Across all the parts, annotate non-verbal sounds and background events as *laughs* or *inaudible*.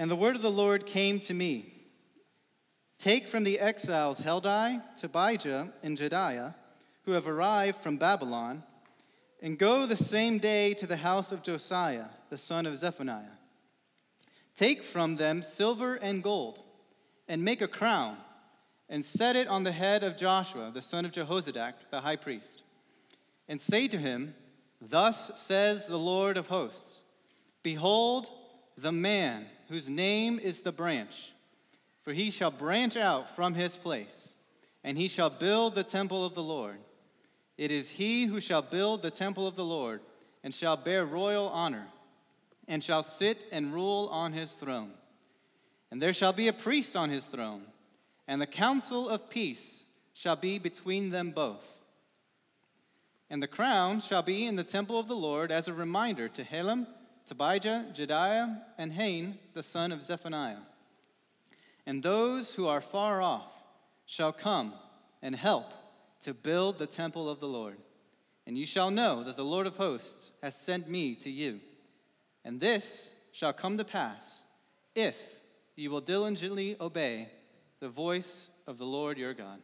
And the word of the Lord came to me Take from the exiles Heldai, Tobijah, and Jedaiah, who have arrived from Babylon, and go the same day to the house of Josiah, the son of Zephaniah. Take from them silver and gold, and make a crown, and set it on the head of Joshua, the son of Jehozadak, the high priest. And say to him, Thus says the Lord of hosts Behold, the man whose name is the branch, for he shall branch out from his place, and he shall build the temple of the Lord. It is he who shall build the temple of the Lord, and shall bear royal honor, and shall sit and rule on his throne. And there shall be a priest on his throne, and the counsel of peace shall be between them both. And the crown shall be in the temple of the Lord as a reminder to Helem Tobijah, Jedaiah, and Hain, the son of Zephaniah. And those who are far off shall come and help to build the temple of the Lord. And you shall know that the Lord of hosts has sent me to you. And this shall come to pass if you will diligently obey the voice of the Lord your God.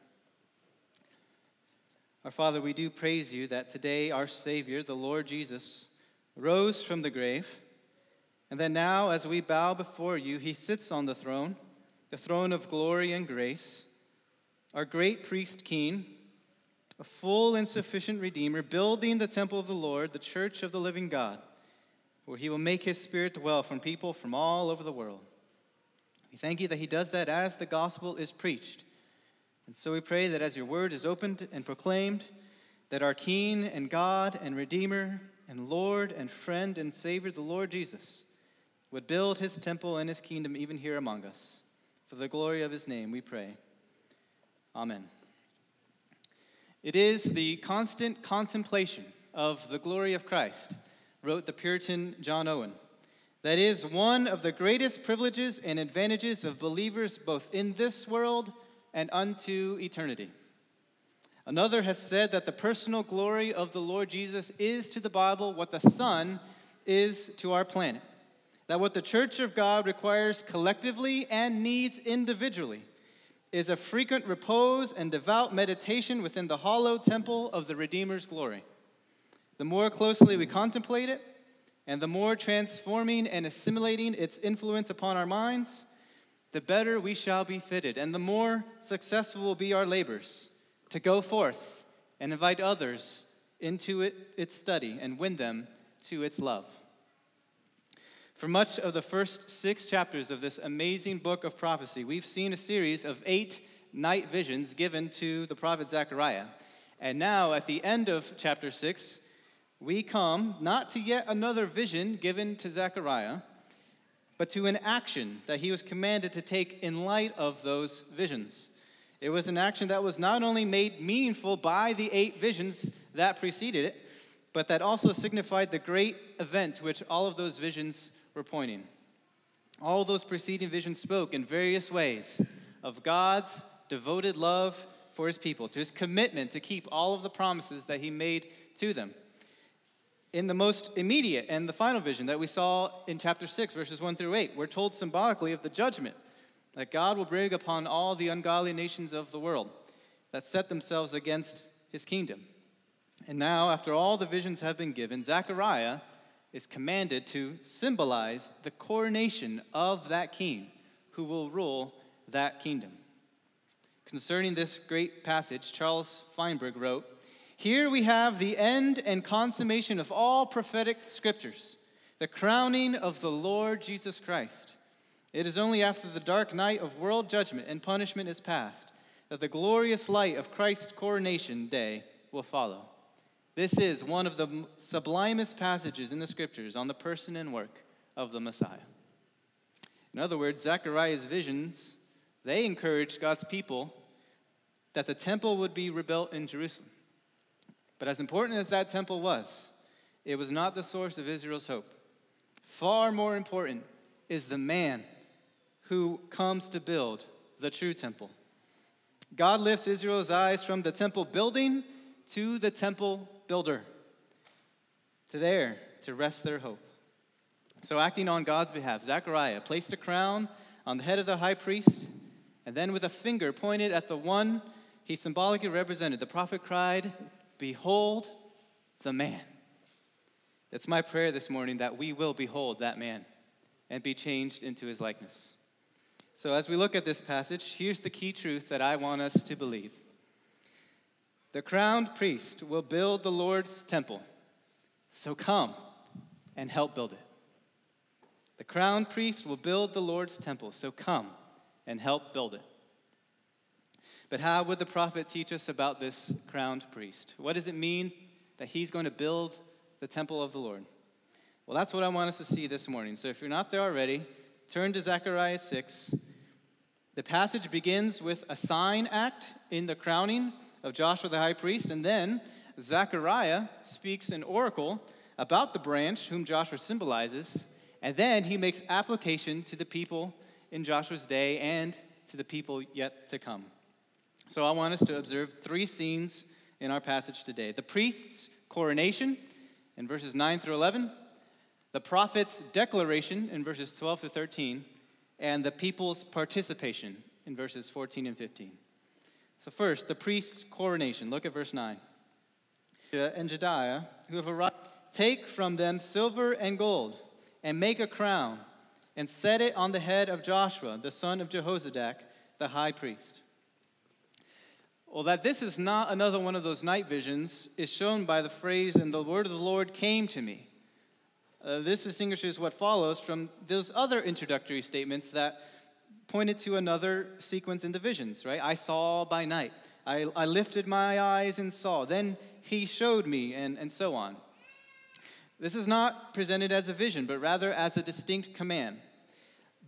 Our Father, we do praise you that today our Savior, the Lord Jesus, rose from the grave, and that now, as we bow before you, he sits on the throne, the throne of glory and grace, our great priest king, a full and sufficient Redeemer, building the temple of the Lord, the church of the living God, where he will make his spirit dwell from people from all over the world. We thank you that he does that as the gospel is preached. And so we pray that as your word is opened and proclaimed, that our King and God and Redeemer and Lord and friend and Savior, the Lord Jesus, would build his temple and his kingdom even here among us. For the glory of his name, we pray. Amen. It is the constant contemplation of the glory of Christ, wrote the Puritan John Owen. That is one of the greatest privileges and advantages of believers both in this world and unto eternity. Another has said that the personal glory of the Lord Jesus is to the Bible what the sun is to our planet. That what the church of God requires collectively and needs individually is a frequent repose and devout meditation within the hallowed temple of the Redeemer's glory. The more closely we contemplate it, and the more transforming and assimilating its influence upon our minds, the better we shall be fitted, and the more successful will be our labors to go forth and invite others into it, its study and win them to its love. For much of the first six chapters of this amazing book of prophecy, we've seen a series of eight night visions given to the prophet Zechariah. And now, at the end of chapter six, we come not to yet another vision given to Zechariah, but to an action that he was commanded to take in light of those visions. It was an action that was not only made meaningful by the eight visions that preceded it, but that also signified the great event to which all of those visions were pointing. All those preceding visions spoke in various ways of God's devoted love for his people, to his commitment to keep all of the promises that he made to them. In the most immediate and the final vision that we saw in chapter 6, verses 1 through 8, we're told symbolically of the judgment that God will bring upon all the ungodly nations of the world that set themselves against his kingdom. And now, after all the visions have been given, Zechariah is commanded to symbolize the coronation of that king who will rule that kingdom. Concerning this great passage, Charles Feinberg wrote Here we have the end and consummation of all prophetic scriptures, the crowning of the Lord Jesus Christ. It is only after the dark night of world judgment and punishment is past that the glorious light of Christ's coronation day will follow. This is one of the sublimest passages in the scriptures on the person and work of the Messiah. In other words, Zechariah's visions, they encouraged God's people that the temple would be rebuilt in Jerusalem. But as important as that temple was, it was not the source of Israel's hope. Far more important is the man who comes to build the true temple. God lifts Israel's eyes from the temple building to the temple builder, to there to rest their hope. So, acting on God's behalf, Zechariah placed a crown on the head of the high priest, and then with a finger pointed at the one he symbolically represented, the prophet cried, Behold the man. It's my prayer this morning that we will behold that man and be changed into his likeness. So, as we look at this passage, here's the key truth that I want us to believe The crowned priest will build the Lord's temple. So, come and help build it. The crowned priest will build the Lord's temple. So, come and help build it. But how would the prophet teach us about this crowned priest? What does it mean that he's going to build the temple of the Lord? Well, that's what I want us to see this morning. So if you're not there already, turn to Zechariah 6. The passage begins with a sign act in the crowning of Joshua the high priest, and then Zechariah speaks an oracle about the branch whom Joshua symbolizes, and then he makes application to the people in Joshua's day and to the people yet to come. So I want us to observe three scenes in our passage today the priest's coronation in verses 9 through 11, the prophet's declaration in verses 12 to 13, and the people's participation in verses 14 and 15. So, first, the priest's coronation. Look at verse 9. And Jedaiah, who have arrived, take from them silver and gold, and make a crown, and set it on the head of Joshua, the son of Jehozadak, the high priest. Well, that this is not another one of those night visions is shown by the phrase, and the word of the Lord came to me. Uh, this distinguishes what follows from those other introductory statements that pointed to another sequence in the visions, right? I saw by night. I, I lifted my eyes and saw. Then he showed me, and, and so on. This is not presented as a vision, but rather as a distinct command.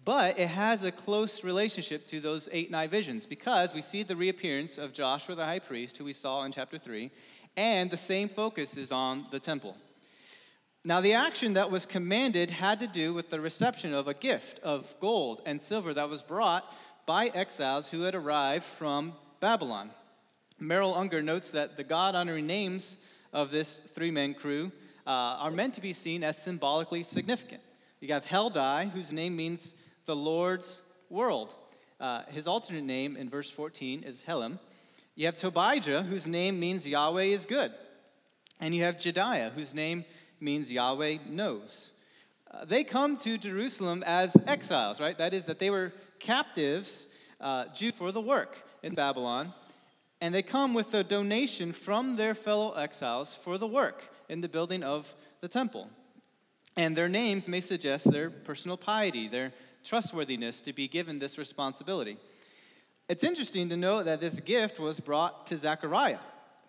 But it has a close relationship to those eight night visions because we see the reappearance of Joshua the high priest, who we saw in chapter 3, and the same focus is on the temple. Now, the action that was commanded had to do with the reception of a gift of gold and silver that was brought by exiles who had arrived from Babylon. Merrill Unger notes that the God honoring names of this three man crew uh, are meant to be seen as symbolically significant. You have Heldai, whose name means the Lord's world. Uh, his alternate name in verse 14 is Helem. You have Tobijah, whose name means Yahweh is good. And you have Jedaiah, whose name means Yahweh knows. Uh, they come to Jerusalem as exiles, right? That is, that they were captives, uh, Jew for the work in Babylon. And they come with a donation from their fellow exiles for the work in the building of the temple. And their names may suggest their personal piety, their trustworthiness to be given this responsibility. It's interesting to note that this gift was brought to Zechariah,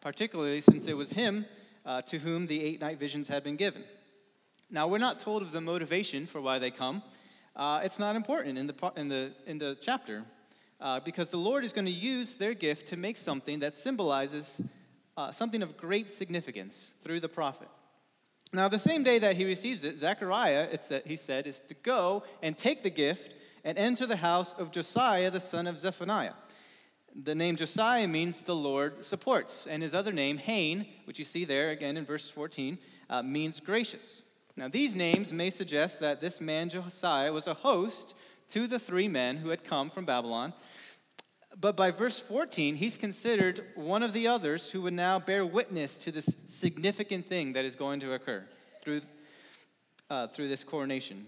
particularly since it was him uh, to whom the eight night visions had been given. Now, we're not told of the motivation for why they come. Uh, it's not important in the, in the, in the chapter uh, because the Lord is going to use their gift to make something that symbolizes uh, something of great significance through the prophet. Now, the same day that he receives it, Zechariah, it's, he said, is to go and take the gift and enter the house of Josiah, the son of Zephaniah. The name Josiah means the Lord supports, and his other name, Hain, which you see there again in verse 14, uh, means gracious. Now, these names may suggest that this man Josiah was a host to the three men who had come from Babylon but by verse 14, he's considered one of the others who would now bear witness to this significant thing that is going to occur through, uh, through this coronation.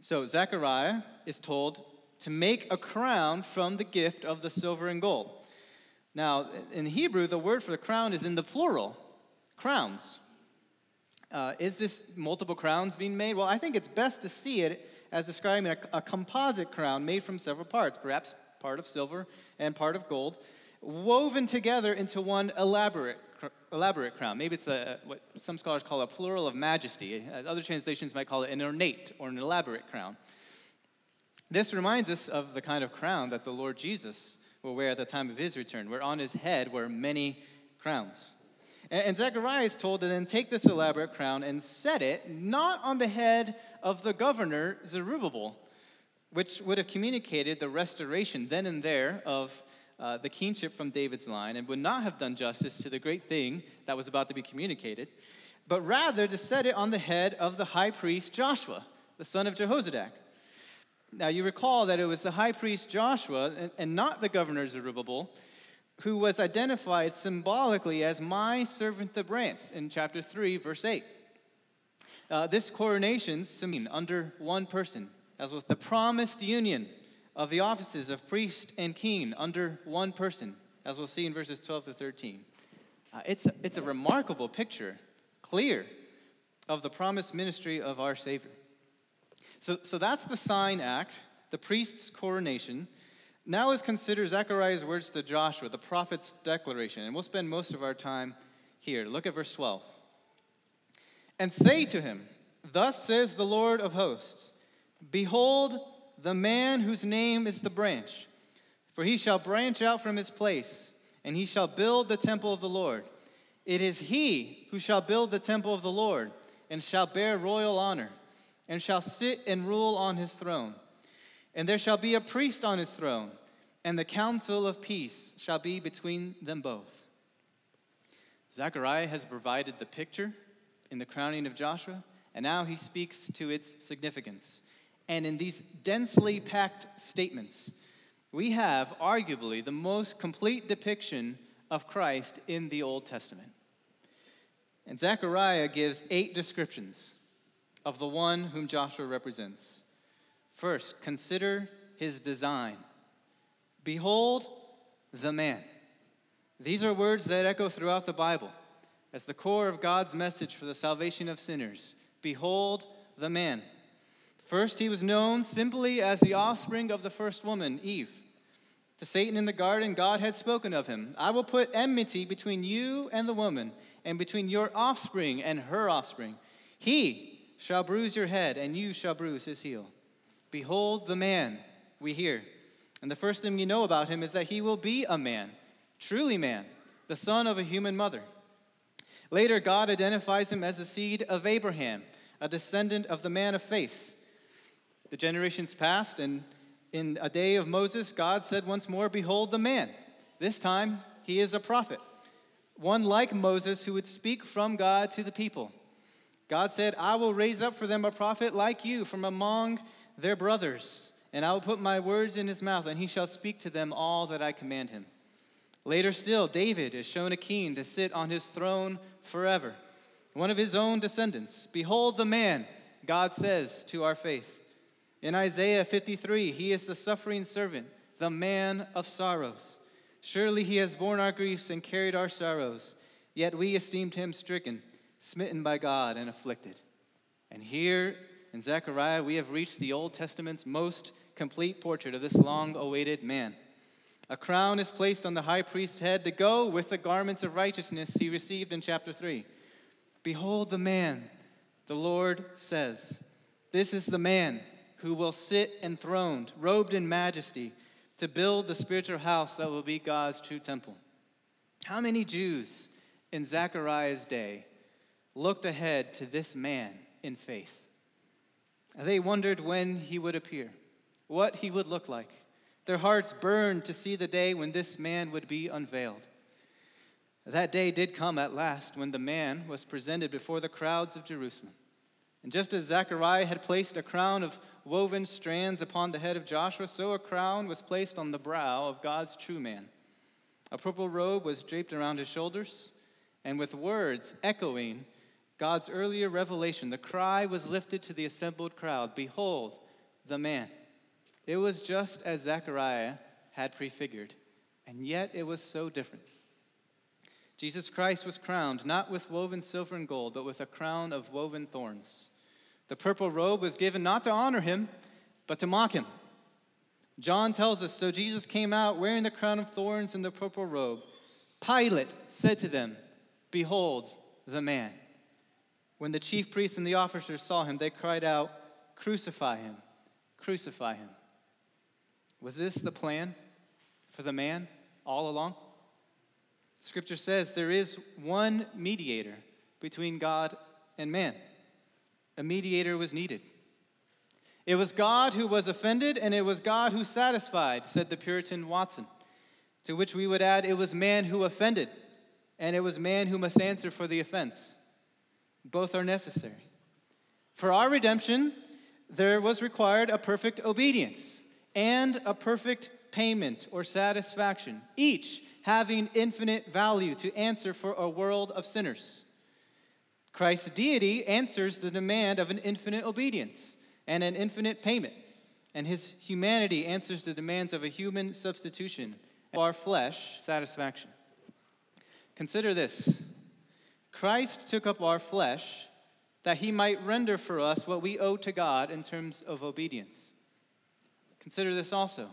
So Zechariah is told to make a crown from the gift of the silver and gold. Now, in Hebrew, the word for the crown is in the plural crowns. Uh, is this multiple crowns being made? Well, I think it's best to see it as describing a, a composite crown made from several parts, perhaps part of silver and part of gold, woven together into one elaborate, elaborate crown. Maybe it's a, what some scholars call a plural of majesty. Uh, other translations might call it an ornate or an elaborate crown. This reminds us of the kind of crown that the Lord Jesus will wear at the time of his return, where on his head were many crowns. And Zechariah is told to then take this elaborate crown and set it not on the head of the governor Zerubbabel, which would have communicated the restoration then and there of uh, the kingship from David's line and would not have done justice to the great thing that was about to be communicated, but rather to set it on the head of the high priest Joshua, the son of Jehozadak. Now, you recall that it was the high priest Joshua and, not the governor Zerubbabel who was identified symbolically as my servant the branch in chapter 3, verse 8. Uh, this coronation seen under one person, as was the promised union of the offices of priest and king under one person, as we'll see in verses 12 to 13. Uh, it's, a, it's a remarkable picture, clear, of the promised ministry of our Savior. So, so that's the sign act, the priest's coronation. Now let's consider Zechariah's words to Joshua, the prophet's declaration, and we'll spend most of our time here. Look at verse 12. And say to him, Thus says the Lord of hosts Behold, the man whose name is the branch, for he shall branch out from his place, and he shall build the temple of the Lord. It is he who shall build the temple of the Lord, and shall bear royal honor, and shall sit and rule on his throne. And there shall be a priest on his throne, and the counsel of peace shall be between them both. Zechariah has provided the picture in the crowning of Joshua, and now he speaks to its significance. And in these densely packed statements, we have arguably the most complete depiction of Christ in the Old Testament. And Zechariah gives eight descriptions of the one whom Joshua represents. First, consider his design. Behold the man. These are words that echo throughout the Bible as the core of God's message for the salvation of sinners. Behold the man. First, he was known simply as the offspring of the first woman, Eve. To Satan in the garden, God had spoken of him I will put enmity between you and the woman, and between your offspring and her offspring. He shall bruise your head, and you shall bruise his heel. Behold the man, we hear. And the first thing we know about him is that he will be a man, truly man, the son of a human mother. Later, God identifies him as the seed of Abraham, a descendant of the man of faith. The generations passed, and in a day of Moses, God said once more, Behold the man. This time, he is a prophet, one like Moses who would speak from God to the people. God said, I will raise up for them a prophet like you from among their brothers, and I will put my words in his mouth, and he shall speak to them all that I command him. Later still, David is shown a king to sit on his throne forever, one of his own descendants. Behold the man, God says to our faith. In Isaiah 53, he is the suffering servant, the man of sorrows. Surely he has borne our griefs and carried our sorrows, yet we esteemed him stricken, smitten by God, and afflicted. And here in Zechariah, we have reached the Old Testament's most complete portrait of this long awaited man. A crown is placed on the high priest's head to go with the garments of righteousness he received in chapter 3. Behold the man, the Lord says. This is the man who will sit enthroned, robed in majesty, to build the spiritual house that will be God's true temple. How many Jews in Zechariah's day looked ahead to this man in faith? They wondered when he would appear, what he would look like. Their hearts burned to see the day when this man would be unveiled. That day did come at last when the man was presented before the crowds of Jerusalem. And just as Zechariah had placed a crown of woven strands upon the head of Joshua, so a crown was placed on the brow of God's true man. A purple robe was draped around his shoulders, and with words echoing God's earlier revelation, the cry was lifted to the assembled crowd Behold, the man. It was just as Zechariah had prefigured, and yet it was so different. Jesus Christ was crowned not with woven silver and gold, but with a crown of woven thorns. The purple robe was given not to honor him, but to mock him. John tells us so Jesus came out wearing the crown of thorns and the purple robe. Pilate said to them, Behold the man. When the chief priests and the officers saw him, they cried out, Crucify him! Crucify him! Was this the plan for the man all along? Scripture says there is one mediator between God and man. A mediator was needed. It was God who was offended, and it was God who satisfied, said the Puritan Watson. To which we would add, it was man who offended, and it was man who must answer for the offense. Both are necessary. For our redemption, there was required a perfect obedience and a perfect payment or satisfaction, each having infinite value to answer for a world of sinners. Christ's deity answers the demand of an infinite obedience and an infinite payment, and his humanity answers the demands of a human substitution, our flesh satisfaction. Consider this Christ took up our flesh that he might render for us what we owe to God in terms of obedience. Consider this also.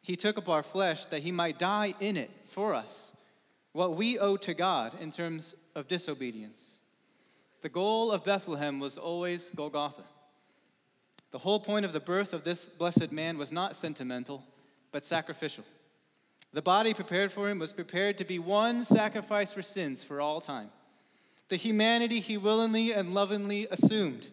He took up our flesh that he might die in it for us, what we owe to God in terms of disobedience. The goal of Bethlehem was always Golgotha. The whole point of the birth of this blessed man was not sentimental, but sacrificial. The body prepared for him was prepared to be one sacrifice for sins for all time. The humanity he willingly and lovingly assumed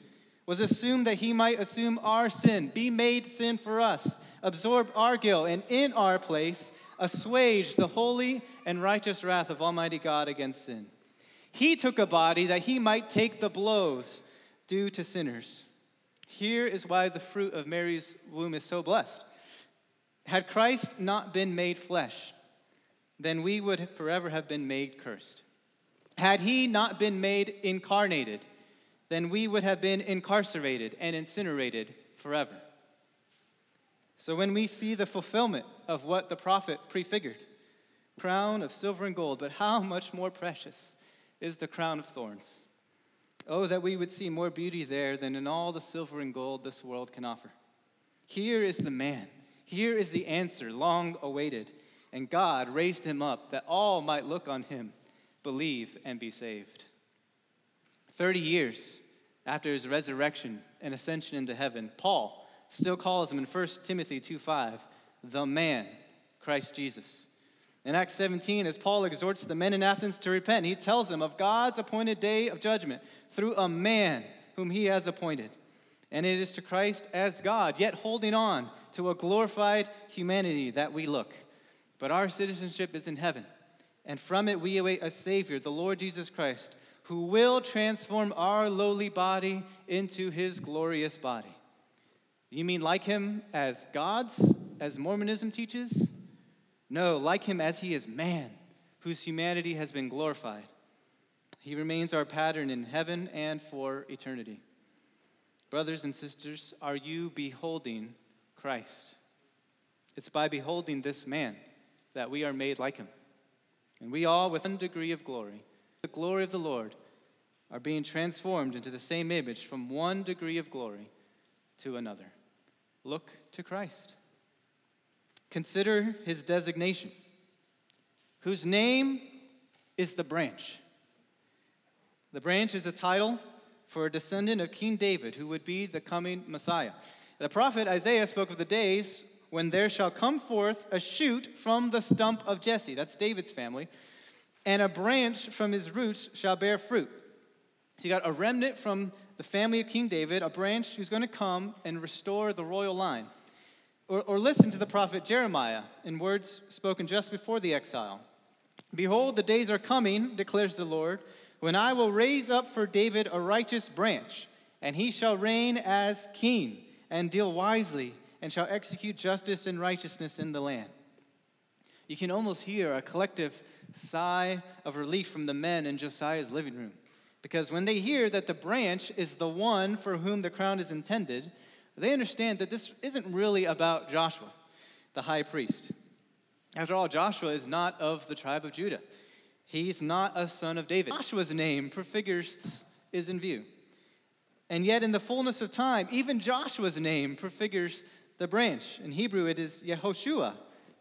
was assumed that he might assume our sin, be made sin for us, absorb our guilt, and in our place assuage the holy and righteous wrath of Almighty God against sin. He took a body that he might take the blows due to sinners. Here is why the fruit of Mary's womb is so blessed. Had Christ not been made flesh, then we would forever have been made cursed. Had he not been made incarnated, then we would have been incarcerated and incinerated forever. So when we see the fulfillment of what the prophet prefigured, crown of silver and gold, but how much more precious is the crown of thorns? Oh, that we would see more beauty there than in all the silver and gold this world can offer. Here is the man here is the answer, long awaited. And God raised him up that all might look on him, believe, and be saved. 30 years after his resurrection and ascension into heaven, Paul still calls him in 1 Timothy 2:5 the man, Christ Jesus. In Acts 17, as Paul exhorts the men in Athens to repent, he tells them of God's appointed day of judgment through a man whom he has appointed and it is to Christ as God, yet holding on to a glorified humanity that we look. But our citizenship is in heaven, and from it we await a Savior, the Lord Jesus Christ, who will transform our lowly body into his glorious body. You mean like him as God's, as Mormonism teaches? No, like him as he is man, whose humanity has been glorified. He remains our pattern in heaven and for eternity. Brothers and sisters, are you beholding Christ? It's by beholding this man that we are made like him. And we all, with one degree of glory, the glory of the Lord, are being transformed into the same image from one degree of glory to another. Look to Christ. Consider his designation, whose name is the branch. The branch is a title for a descendant of King David who would be the coming Messiah. The prophet Isaiah spoke of the days when there shall come forth a shoot from the stump of Jesse, that's David's family, and a branch from his roots shall bear fruit. So you got a remnant from the family of King David, a branch who's going to come and restore the royal line. Or, or listen to the prophet Jeremiah in words spoken just before the exile. Behold, the days are coming, declares the Lord when I will raise up for David a righteous branch, and he shall reign as king, and deal wisely, and shall execute justice and righteousness in the land. You can almost hear a collective sigh of relief from the men in Josiah's living room. Because when they hear that the branch is the one for whom the crown is intended, they understand that this isn't really about Joshua, the high priest. After all, Joshua is not of the tribe of Judah. He's not a son of David. Joshua's name prefigures is in view. And yet, in the fullness of time, even Joshua's name prefigures the branch. In Hebrew, it is Yehoshua.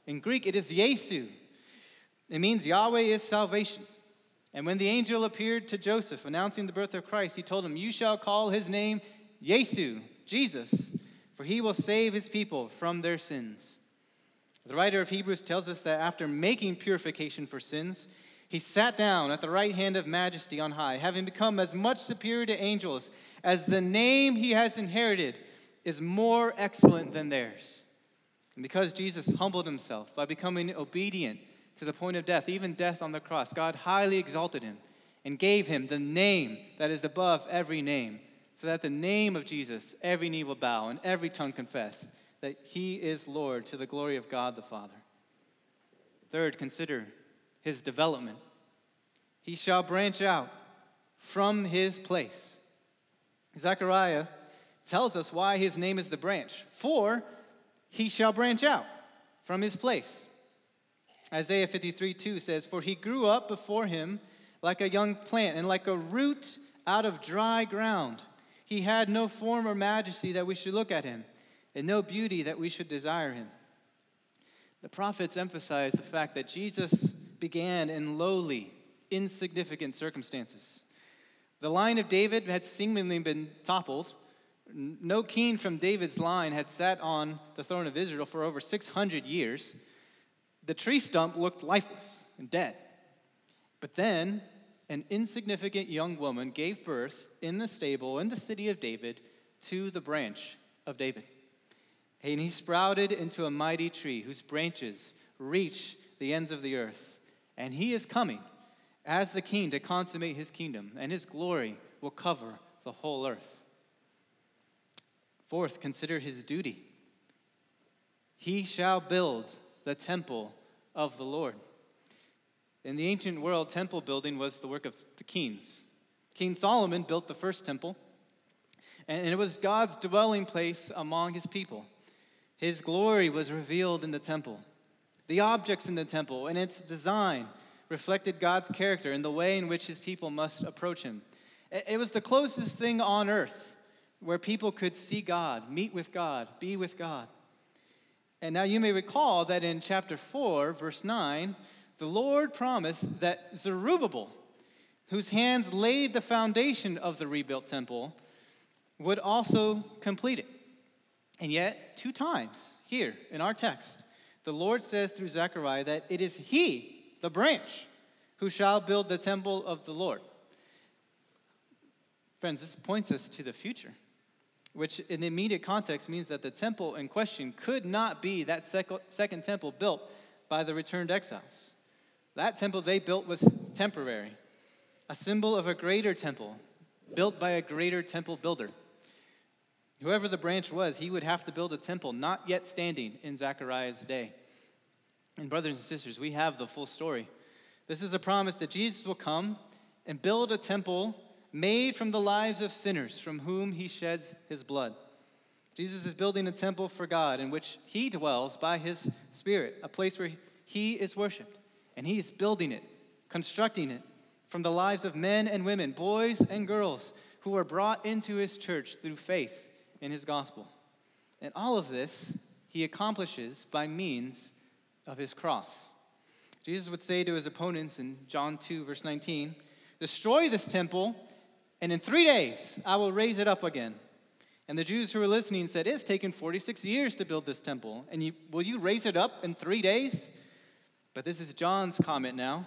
In Greek, it is Yesu. It means Yahweh is salvation. And when the angel appeared to Joseph announcing the birth of Christ, he told him, You shall call his name Yesu, Jesus, for he will save his people from their sins. The writer of Hebrews tells us that after making purification for sins, he sat down at the right hand of majesty on high, having become as much superior to angels as the name he has inherited is more excellent than theirs. And because Jesus humbled himself by becoming obedient to the point of death, even death on the cross, God highly exalted him and gave him the name that is above every name, so that the name of Jesus, every knee will bow and every tongue confess that he is Lord to the glory of God the Father. Third, consider his development. He shall branch out from his place. Zechariah tells us why his name is the branch. For he shall branch out from his place. Isaiah 53 2 says, For he grew up before him like a young plant and like a root out of dry ground. He had no form or majesty that we should look at him, and no beauty that we should desire him. The prophets emphasize the fact that Jesus began in lowly, insignificant circumstances. The line of David had seemingly been toppled. No king from David's line had sat on the throne of Israel for over 600 years. The tree stump looked lifeless and dead. But then an insignificant young woman gave birth in the stable in the city of David to the branch of David. And he sprouted into a mighty tree whose branches reach the ends of the earth. And he is coming as the king to consummate his kingdom, and his glory will cover the whole earth. Fourth, consider his duty. He shall build the temple of the Lord. In the ancient world, temple building was the work of the kings. King Solomon built the first temple, and it was God's dwelling place among his people. His glory was revealed in the temple. The objects in the temple and its design reflected God's character and the way in which his people must approach him. It was the closest thing on earth where people could see God, meet with God, be with God. And now you may recall that in chapter 4, verse 9, the Lord promised that Zerubbabel, whose hands laid the foundation of the rebuilt temple, would also complete it. And yet, two times here in our text, the Lord says through Zechariah that it is He, the branch, who shall build the temple of the Lord. Friends, this points us to the future, which in the immediate context means that the temple in question could not be that second temple built by the returned exiles. That temple they built was temporary, a symbol of a greater temple built by a greater temple builder. Whoever the branch was, he would have to build a temple not yet standing in Zechariah's day. And, brothers and sisters, we have the full story. This is a promise that Jesus will come and build a temple made from the lives of sinners from whom he sheds his blood. Jesus is building a temple for God in which he dwells by his Spirit, a place where he is worshiped and he's building it, constructing it from the lives of men and women, boys and girls who are brought into his church through faith in his gospel. And all of this he accomplishes by means of his cross. Jesus would say to his opponents in John 2, verse 19, Destroy this temple, and in three days I will raise it up again. And the Jews who were listening said, It's taken 46 years to build this temple, and you, will you raise it up in three days? But this is John's comment now,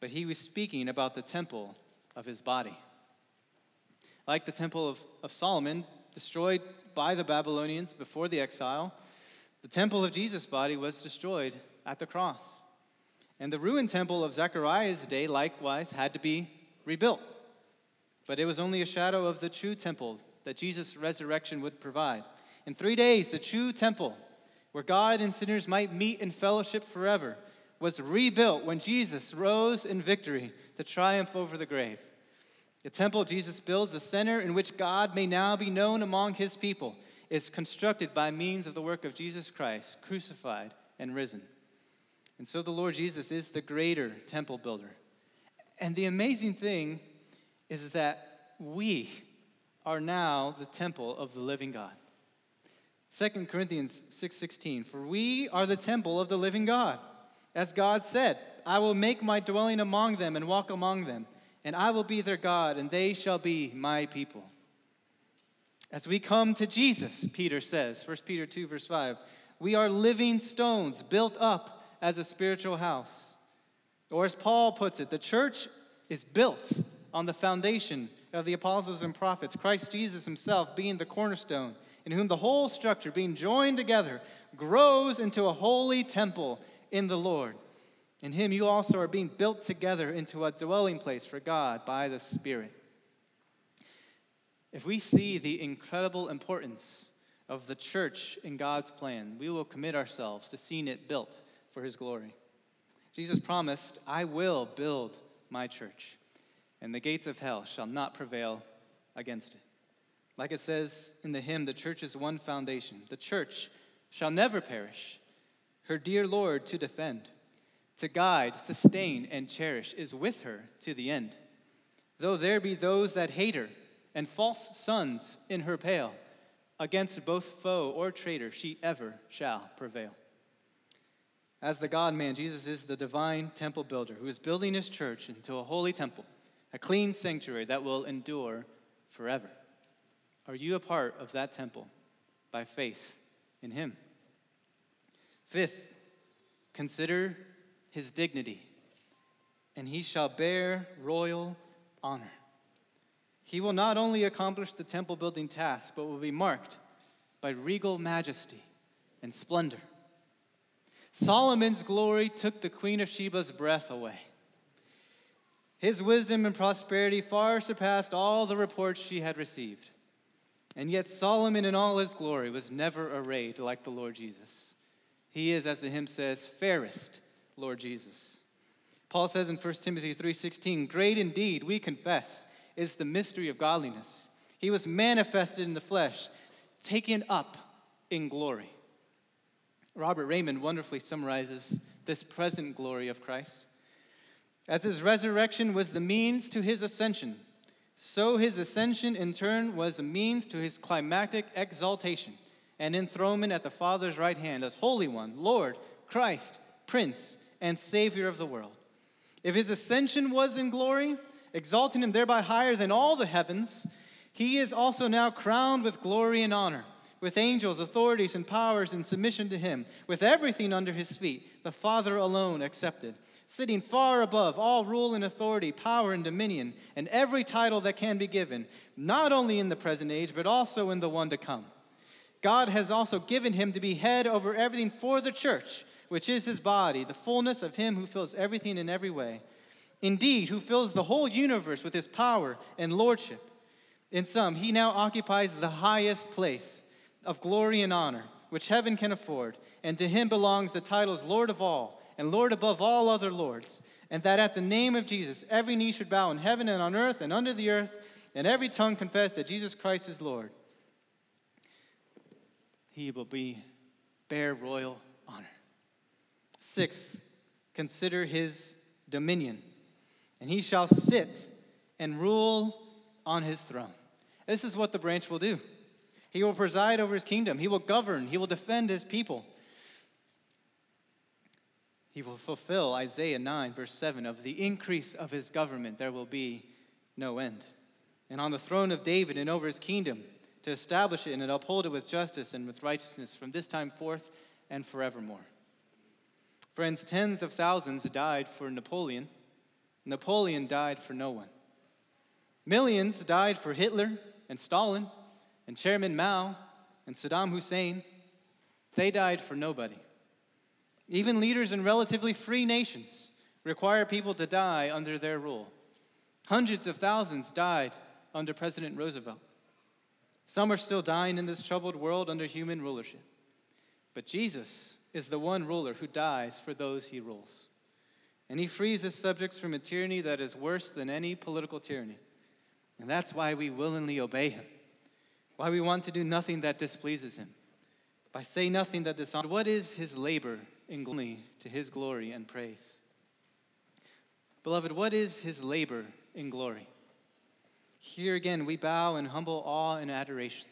but he was speaking about the temple of his body. Like the temple of, of Solomon, destroyed by the Babylonians before the exile, the temple of Jesus' body was destroyed at the cross. And the ruined temple of Zechariah's day likewise had to be rebuilt. But it was only a shadow of the true temple that Jesus' resurrection would provide. In three days, the true temple, where God and sinners might meet in fellowship forever, was rebuilt when Jesus rose in victory to triumph over the grave. The temple Jesus builds, the center in which God may now be known among his people, is constructed by means of the work of Jesus Christ, crucified and risen. And so the Lord Jesus is the greater temple builder. And the amazing thing is that we are now the temple of the living God. 2 Corinthians 6:16 For we are the temple of the living God. As God said, I will make my dwelling among them and walk among them, and I will be their God, and they shall be my people. As we come to Jesus, Peter says, 1 Peter 2, verse 5, we are living stones built up as a spiritual house. Or as Paul puts it, the church is built on the foundation of the apostles and prophets, Christ Jesus himself being the cornerstone, in whom the whole structure, being joined together, grows into a holy temple in the Lord. In him you also are being built together into a dwelling place for God by the Spirit. If we see the incredible importance of the church in God's plan, we will commit ourselves to seeing it built for his glory. Jesus promised, I will build my church, and the gates of hell shall not prevail against it. Like it says in the hymn, the church is one foundation. The church shall never perish, her dear Lord to defend, to guide, sustain, and cherish is with her to the end. Though there be those that hate her, and false sons in her pale, against both foe or traitor she ever shall prevail. As the God man, Jesus is the divine temple builder who is building his church into a holy temple, a clean sanctuary that will endure forever. Are you a part of that temple by faith in him? Fifth, consider his dignity, and he shall bear royal honor. He will not only accomplish the temple building task, but will be marked by regal majesty and splendor. Solomon's glory took the Queen of Sheba's breath away. His wisdom and prosperity far surpassed all the reports she had received. And yet, Solomon in all his glory was never arrayed like the Lord Jesus. He is, as the hymn says, fairest Lord Jesus. Paul says in 1 Timothy 3:16, "Great indeed, we confess, is the mystery of godliness. He was manifested in the flesh, taken up in glory." Robert Reymond wonderfully summarizes this present glory of Christ. As his resurrection was the means to his ascension, so his ascension in turn was a means to his climactic exaltation and enthronement at the Father's right hand as Holy One, Lord, Christ, Prince, and Savior of the world. If his ascension was in glory, exalting him thereby higher than all the heavens, he is also now crowned with glory and honor with angels, authorities, and powers in submission to him, with everything under his feet, the Father alone excepted, sitting far above all rule and authority, power and dominion, and every title that can be given, not only in the present age, but also in the one to come. God has also given him to be head over everything for the church, which is his body, the fullness of him who fills everything in every way. Indeed, who fills the whole universe with his power and lordship. In sum, he now occupies the highest place of glory and honor, which heaven can afford, and to him belongs the titles Lord of all, and Lord above all other lords, and that at the name of Jesus every knee should bow in heaven and on earth and under the earth, and every tongue confess that Jesus Christ is Lord. He will be bear royal. Sixth, consider his dominion, and he shall sit and rule on his throne. This is what the branch will do. He will preside over his kingdom. He will govern. He will defend his people. He will fulfill Isaiah 9, verse 7 of the increase of his government, there will be no end. And on the throne of David and over his kingdom, to establish it and uphold it with justice and with righteousness from this time forth and forevermore. Friends, tens of thousands died for Napoleon. Napoleon died for no one. Millions died for Hitler and Stalin and Chairman Mao and Saddam Hussein, they died for nobody. Even leaders in relatively free nations require people to die under their rule. Hundreds of thousands died under President Roosevelt. Some are still dying in this troubled world under human rulership. But Jesus is the one ruler who dies for those he rules. And he frees his subjects from a tyranny that is worse than any political tyranny. And that's why we willingly obey him why we want to do nothing that displeases him, by saying nothing that dishonors. What is his labor in glory to his glory and praise? Beloved, what is his labor in glory? Here again, we bow in humble awe and adoration.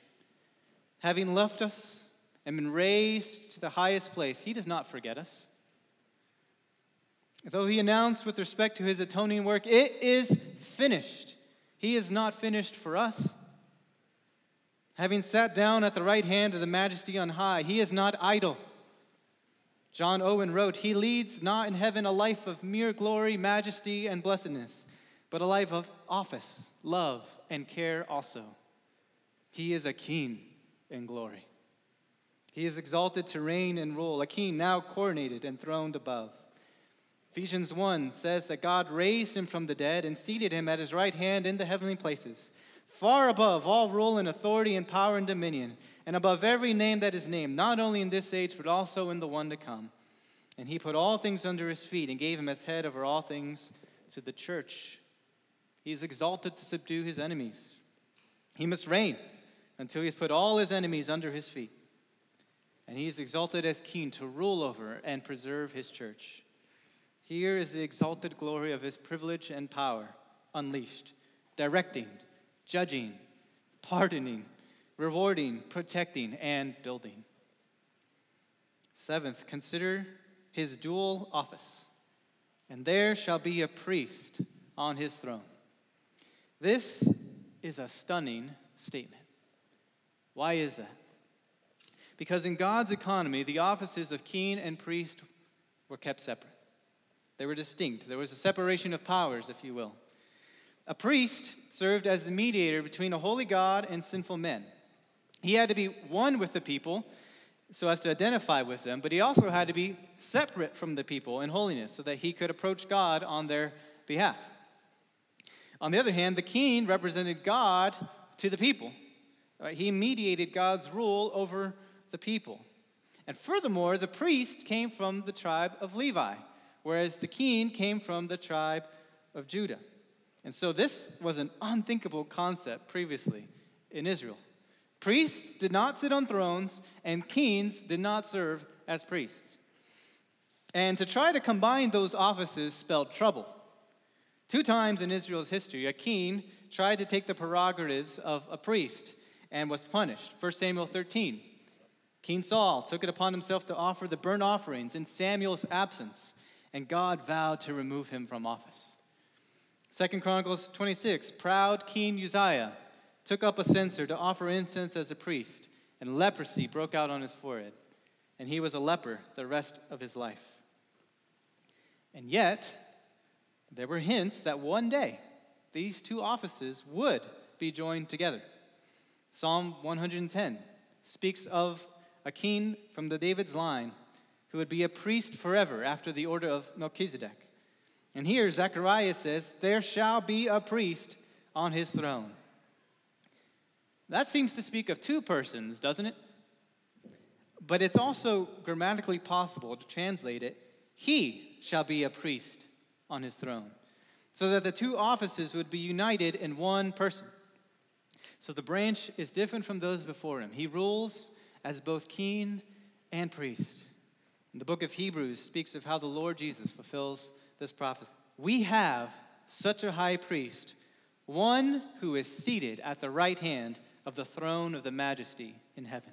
Having left us and been raised to the highest place, he does not forget us. Though he announced with respect to his atoning work, it is finished, he is not finished for us. Having sat down at the right hand of the majesty on high, he is not idle. John Owen wrote, He leads not in heaven a life of mere glory, majesty, and blessedness, but a life of office, love, and care also. He is a king in glory. He is exalted to reign and rule, a king now coronated and throned above. Ephesians 1 says that God raised him from the dead and seated him at his right hand in the heavenly places far above all rule and authority and power and dominion, and above every name that is named, not only in this age, but also in the one to come. And he put all things under his feet and gave him as head over all things to the church. He is exalted to subdue his enemies. He must reign until he has put all his enemies under his feet. And he is exalted as king to rule over and preserve his church. Here is the exalted glory of his privilege and power unleashed, directing, judging, pardoning, rewarding, protecting, and building. Seventh, consider his dual office, and there shall be a priest on his throne. This is a stunning statement. Why is that? Because in God's economy, the offices of king and priest were kept separate. They were distinct. There was a separation of powers, if you will. A priest served as the mediator between a holy God and sinful men. He had to be one with the people so as to identify with them, but he also had to be separate from the people in holiness so that he could approach God on their behalf. On the other hand, the king represented God to the people. He mediated God's rule over the people. And furthermore, the priest came from the tribe of Levi, whereas the king came from the tribe of Judah. And so this was an unthinkable concept previously in Israel. Priests did not sit on thrones, and kings did not serve as priests. And to try to combine those offices spelled trouble. Two times in Israel's history, a king tried to take the prerogatives of a priest and was punished. 1 Samuel 13. King Saul took it upon himself to offer the burnt offerings in Samuel's absence, and God vowed to remove him from office. Second Chronicles 26, proud King Uzziah took up a censer to offer incense as a priest, and leprosy broke out on his forehead, and he was a leper the rest of his life. And yet, there were hints that one day these two offices would be joined together. Psalm 110 speaks of a king from the David's line who would be a priest forever after the order of Melchizedek. And here Zechariah says, There shall be a priest on his throne. That seems to speak of two persons, doesn't it? But it's also grammatically possible to translate it, He shall be a priest on his throne, so that the two offices would be united in one person. So the branch is different from those before him. He rules as both king and priest. And the book of Hebrews speaks of how the Lord Jesus fulfills this prophecy. We have such a high priest, one who is seated at the right hand of the throne of the majesty in heaven.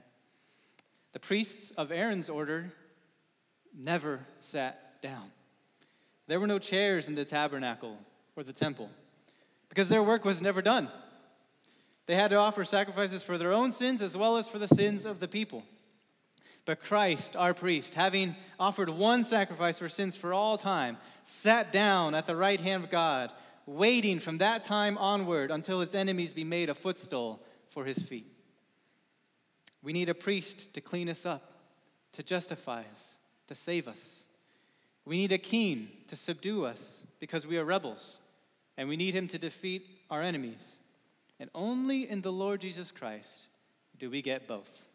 The priests of Aaron's order never sat down. There were no chairs in the tabernacle or the temple because their work was never done. They had to offer sacrifices for their own sins as well as for the sins of the people. But Christ, our priest, having offered one sacrifice for sins for all time, sat down at the right hand of God, waiting from that time onward until his enemies be made a footstool for his feet. We need a priest to clean us up, to justify us, to save us. We need a king to subdue us because we are rebels, and we need him to defeat our enemies. And only in the Lord Jesus Christ do we get both.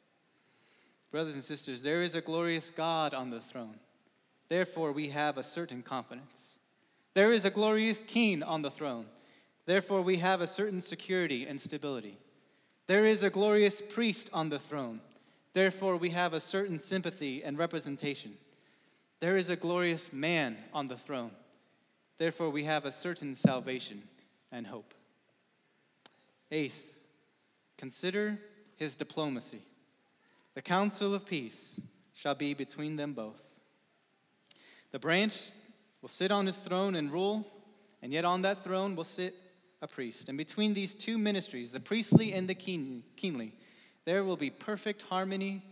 Brothers and sisters, there is a glorious God on the throne. Therefore, we have a certain confidence. There is a glorious king on the throne. Therefore, we have a certain security and stability. There is a glorious priest on the throne. Therefore, we have a certain sympathy and representation. There is a glorious man on the throne. Therefore, we have a certain salvation and hope. Eighth, consider his diplomacy. The counsel of peace shall be between them both. The branch will sit on his throne and rule, and yet on that throne will sit a priest. And between these two ministries, the priestly and the kingly, there will be perfect harmony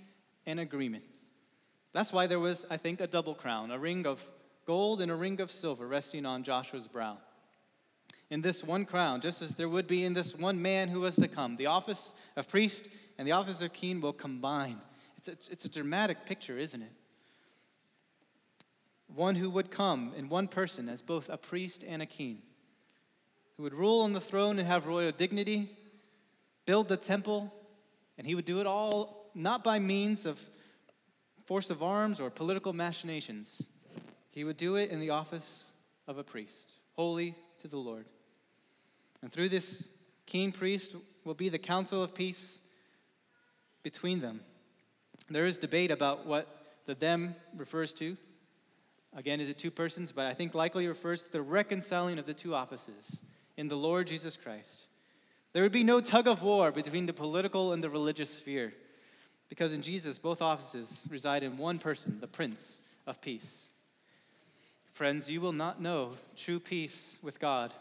and agreement. That's why there was, I think, a double crown, a ring of gold and a ring of silver resting on Joshua's brow. In this one crown, just as there would be in this one man who was to come, the office of priest and the office of king will combine. It's a, it's a dramatic picture, isn't it? One who would come in one person as both a priest and a king, who would rule on the throne and have royal dignity, build the temple, and he would do it all not by means of force of arms or political machinations. He would do it in the office of a priest, holy to the Lord. And through this king priest will be the counsel of peace between them. There is debate about what the them refers to. Again, is it two persons? But I think likely refers to the reconciling of the two offices in the Lord Jesus Christ. There would be no tug of war between the political and the religious sphere, because in Jesus, both offices reside in one person, the Prince of Peace. Friends, you will not know true peace with God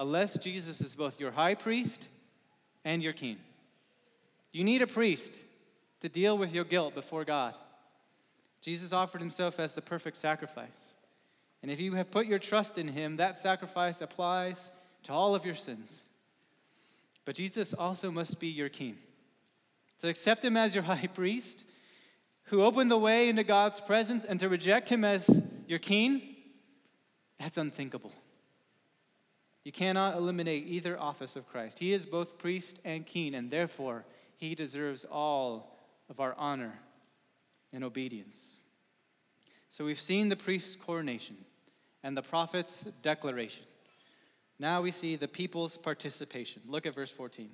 unless Jesus is both your high priest and your king. You need a priest to deal with your guilt before God. Jesus offered himself as the perfect sacrifice. And if you have put your trust in him, that sacrifice applies to all of your sins. But Jesus also must be your king. To accept him as your *laughs* high priest, who opened the way into God's presence, and to reject him as your king, that's unthinkable. You cannot eliminate either office of Christ. He is both priest and king, and therefore he deserves all of our honor and obedience. So we've seen the priest's coronation and the prophet's declaration. Now we see the people's participation. Look at verse 14.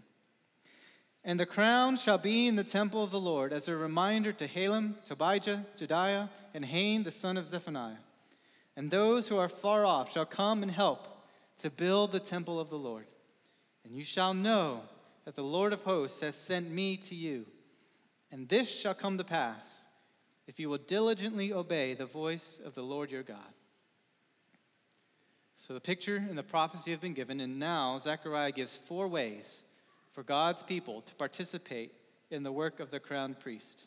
And the crown shall be in the temple of the Lord as a reminder to Helem, Tobijah, Jedaiah, and Hain the son of Zephaniah. And those who are far off shall come and help to build the temple of the Lord. And you shall know that the Lord of hosts has sent me to you. And this shall come to pass if you will diligently obey the voice of the Lord your God. So the picture and the prophecy have been given, and now Zechariah gives four ways for God's people to participate in the work of the crowned priest.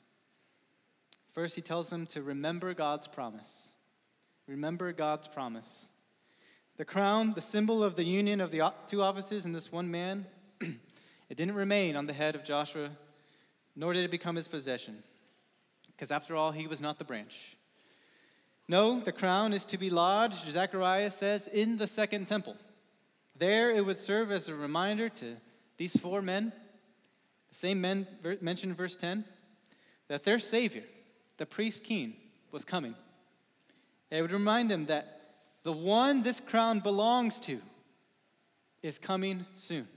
First, he tells them to remember God's promise. Remember God's promise. The crown, the symbol of the union of the two offices in this one man, *clears throat* it didn't remain on the head of Joshua, nor did it become his possession, because after all, he was not the branch. No, the crown is to be lodged, Zechariah says, in the second temple. There it would serve as a reminder to these four men, the same men mentioned in verse 10, that their Savior, the priest king, was coming. It would remind them that the one this crown belongs to is coming soon.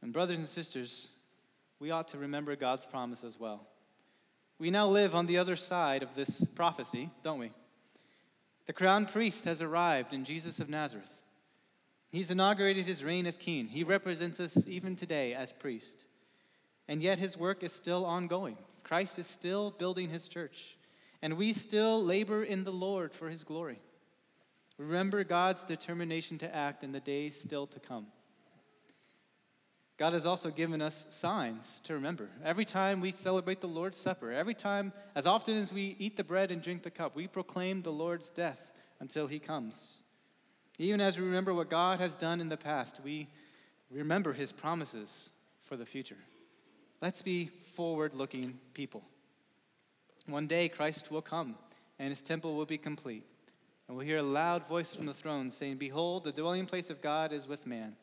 And, brothers and sisters, we ought to remember God's promise as well. We now live on the other side of this prophecy, don't we? The crowned priest has arrived in Jesus of Nazareth. He's inaugurated his reign as king. He represents us even today as priest. And yet his work is still ongoing. Christ is still building his church. And we still labor in the Lord for his glory. Remember God's determination to act in the days still to come. God has also given us signs to remember. Every time we celebrate the Lord's Supper, every time, as often as we eat the bread and drink the cup, we proclaim the Lord's death until he comes. Even as we remember what God has done in the past, we remember his promises for the future. Let's be forward looking people. One day Christ will come and his temple will be complete. And we'll hear a loud voice from the throne saying, Behold, the dwelling place of God is with man.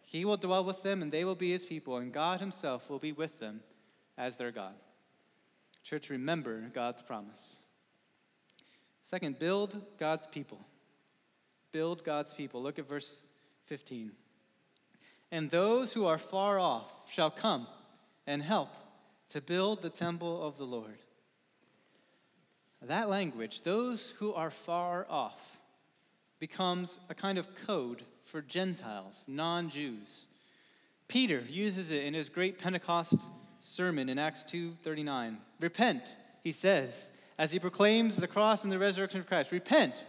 He will dwell with them, and they will be his people, and God himself will be with them as their God. Church, remember God's promise. Second, build God's people. Build God's people. Look at verse 15. And those who are far off shall come and help to build the temple of the Lord that language, those who are far off, becomes a kind of code for Gentiles, non Jews. Peter uses it in his great Pentecost sermon in Acts 2:39. Repent, he says, as he proclaims the cross and the resurrection of Christ. Repent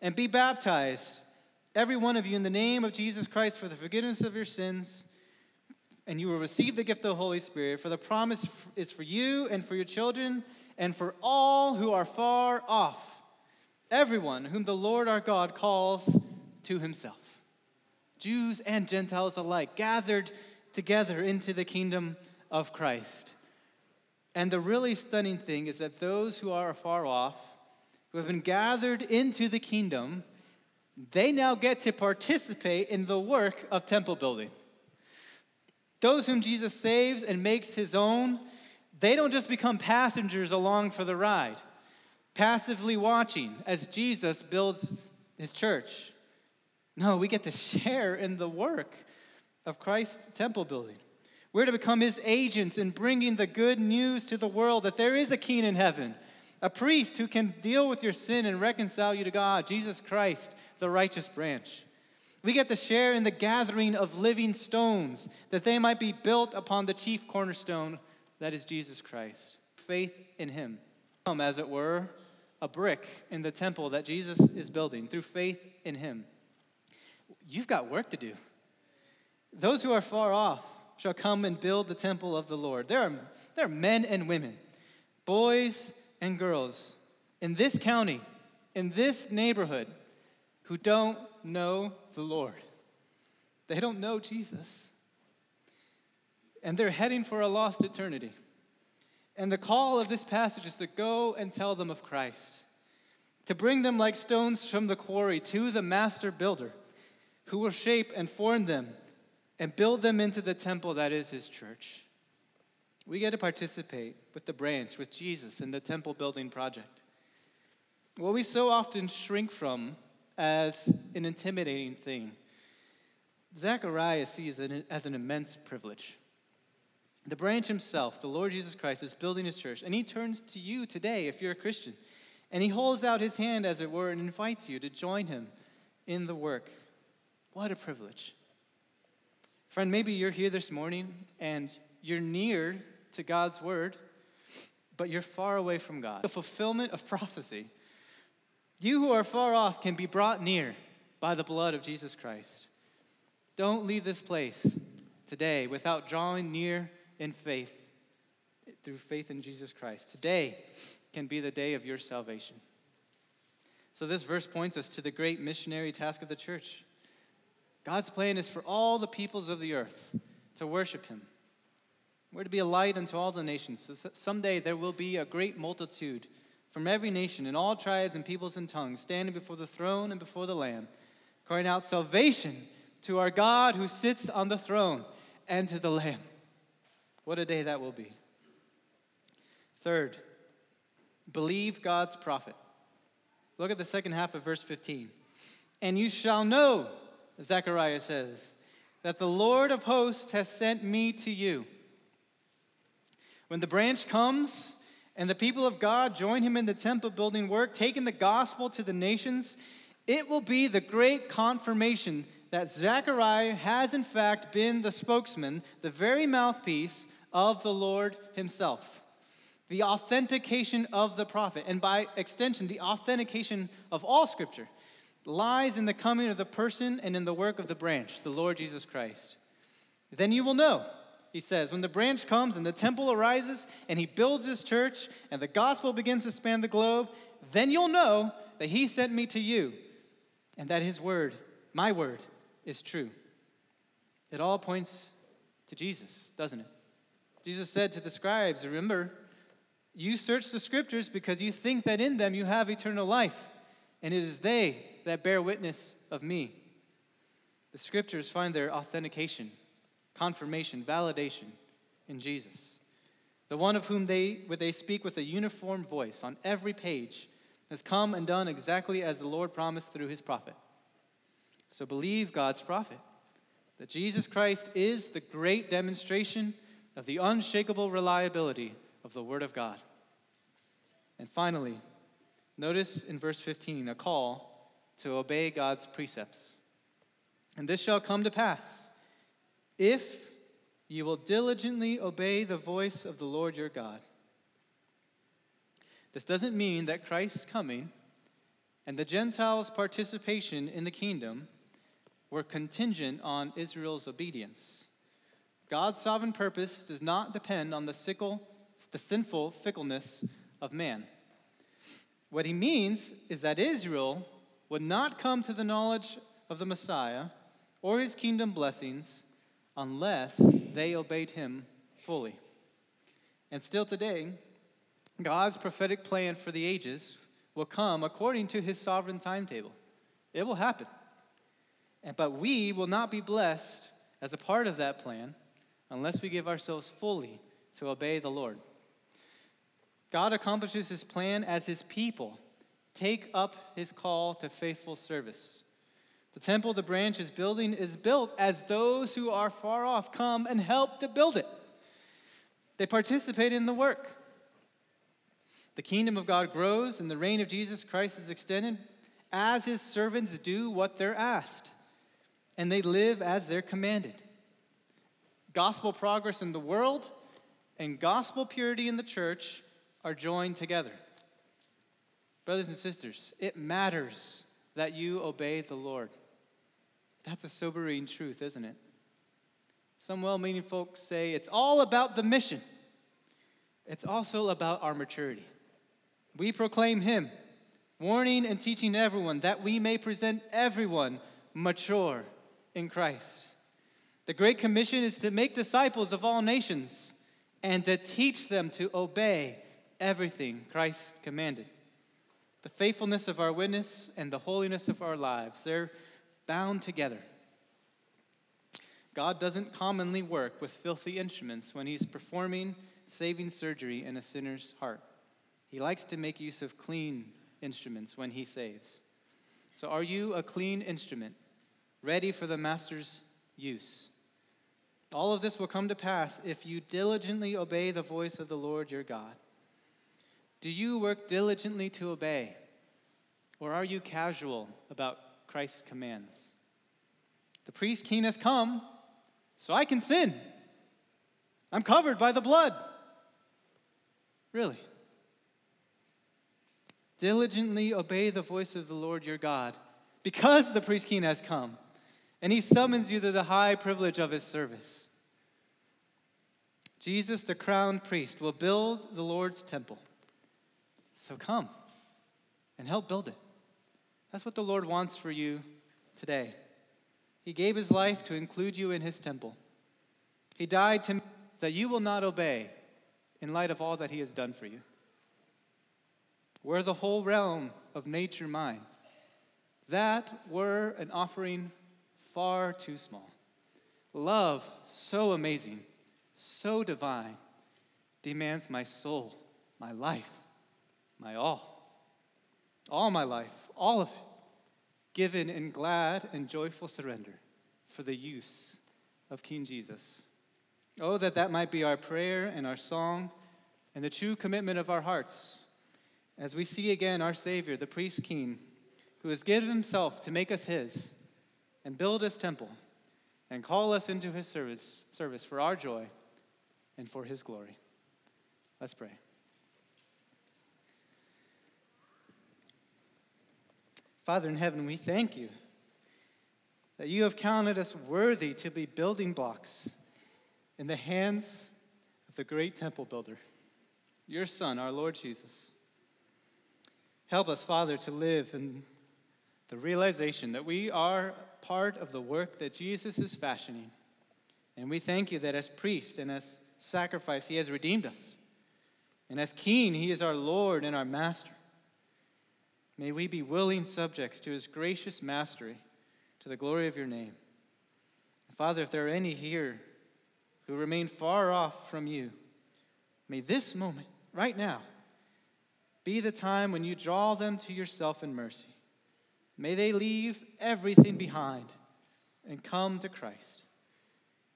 and be baptized, every one of you, in the name of Jesus Christ for the forgiveness of your sins, and you will receive the gift of the Holy Spirit. For the promise is for you and for your children and for all who are far off, everyone whom the Lord our God calls to himself. Jews and Gentiles alike gathered together into the kingdom of Christ. And the really stunning thing is that those who are far off, who have been gathered into the kingdom, they now get to participate in the work of temple building. Those whom Jesus saves and makes his own, they don't just become passengers along for the ride, passively watching as Jesus builds his church. No, we get to share in the work of Christ's temple building. We're to become his agents in bringing the good news to the world that there is a king in heaven, a priest who can deal with your sin and reconcile you to God, Jesus Christ, the righteous branch. We get to share in the gathering of living stones that they might be built upon the chief cornerstone that is Jesus Christ. Faith in him. Come, as it were, a brick in the temple that Jesus is building through faith in him. You've got work to do. Those who are far off shall come and build the temple of the Lord. There are, there are men and women, boys and girls in this county, in this neighborhood, who don't know the Lord. They don't know Jesus. And they're heading for a lost eternity. And the call of this passage is to go and tell them of Christ, to bring them like stones from the quarry to the master builder who will shape and form them and build them into the temple that is his church. We get to participate with the branch, with Jesus in the temple building project. What we so often shrink from as an intimidating thing, Zechariah sees it as an immense privilege. The branch himself, the Lord Jesus Christ, is building his church, and he turns to you today if you're a Christian. And he holds out his hand, as it were, and invites you to join him in the work. What a privilege. Friend, maybe you're here this morning and you're near to God's word, but you're far away from God. The fulfillment of prophecy. You who are far off can be brought near by the blood of Jesus Christ. Don't leave this place today without drawing near in faith through faith in Jesus Christ. Today can be the day of your salvation. So, this verse points us to the great missionary task of the church God's plan is for all the peoples of the earth to worship him. We're to be a light unto all the nations. So someday there will be a great multitude from every nation and all tribes and peoples and tongues standing before the throne and before the Lamb, crying out salvation to our God who sits on the throne and to the Lamb. What a day that will be. Third, believe God's prophet. Look at the second half of verse 15. And you shall know Zechariah says, that the Lord of hosts has sent me to you. When the branch comes and the people of God join him in the temple building work, taking the gospel to the nations, it will be the great confirmation that Zechariah has, in fact, been the spokesman, the very mouthpiece of the Lord himself. The authentication of the prophet, and by extension, the authentication of all scripture lies in the coming of the person and in the work of the branch, the Lord Jesus Christ. Then you will know, he says, when the branch comes and the temple arises and he builds his church and the gospel begins to span the globe, then you'll know that he sent me to you and that his word, my word, is true. It all points to Jesus, doesn't it? Jesus said to the scribes, Remember, you search the scriptures because you think that in them you have eternal life, and it is they that bear witness of me. The scriptures find their authentication, confirmation, validation in Jesus. The one of whom they, they speak with a uniform voice on every page has come and done exactly as the Lord promised through his prophet. So believe God's prophet that Jesus Christ is the great demonstration of the unshakable reliability of the Word of God. And finally, notice in verse 15 a call to obey God's precepts. And this shall come to pass if you will diligently obey the voice of the Lord your God. This doesn't mean that Christ's coming and the Gentiles' participation in the kingdom were contingent on Israel's obedience. God's sovereign purpose does not depend on the, sickle, the sinful fickleness of man. What he means is that Israel would not come to the knowledge of the Messiah or his kingdom blessings unless they obeyed him fully. And still today, God's prophetic plan for the ages will come according to his sovereign timetable. It will happen. But we will not be blessed as a part of that plan unless we give ourselves fully to obey the Lord. God accomplishes his plan as his people take up his call to faithful service. The temple the branch is building is built as those who are far off come and help to build it. They participate in the work. The kingdom of God grows and the reign of Jesus Christ is extended as his servants do what they're asked, and they live as they're commanded. Gospel progress in the world and gospel purity in the church are joined together. Brothers and sisters, it matters that you obey the Lord. That's a sobering truth, isn't it? Some well meaning folks say it's all about the mission, it's also about our maturity. We proclaim Him, warning and teaching everyone that we may present everyone mature in Christ. The Great Commission is to make disciples of all nations and to teach them to obey everything Christ commanded. The faithfulness of our witness and the holiness of our lives, they're bound together. God doesn't commonly work with filthy instruments when he's performing saving surgery in a sinner's heart. He likes to make use of clean instruments when he saves. So, are you a clean instrument, ready for the master's use? All of this will come to pass if you diligently obey the voice of the Lord your God. Do you work diligently to obey? Or are you casual about Christ's commands? The priest king has come, so I can sin. I'm covered by the blood. Really? Diligently obey the voice of the Lord your God, because the priest king has come, and he summons you to the high privilege of his service. Jesus, the crowned priest, will build the Lord's temple. So come and help build it. That's what the Lord wants for you today. He gave his life to include you in his temple. He died to that you will not obey in light of all that he has done for you. Were the whole realm of nature mine, that were an offering far too small. Love so amazing, so divine, demands my soul, my life, my all. All my life, all of it, given in glad and joyful surrender for the use of King Jesus. Oh, that that might be our prayer and our song and the true commitment of our hearts as we see again our Savior, the priest king, who has given himself to make us his and build his temple and call us into his service, service for our joy and for his glory. Let's pray. Father in heaven, we thank you that you have counted us worthy to be building blocks in the hands of the great temple builder, your Son, our Lord Jesus. Help us, Father, to live in the realization that we are part of the work that Jesus is fashioning. And we thank you that as priest and as sacrifice, he has redeemed us. And as king, he is our Lord and our master. May we be willing subjects to his gracious mastery to the glory of your name. Father, if there are any here who remain far off from you, may this moment, right now, be the time when you draw them to yourself in mercy. May they leave everything behind and come to Christ.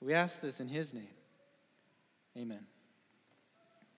We ask this in his name. Amen.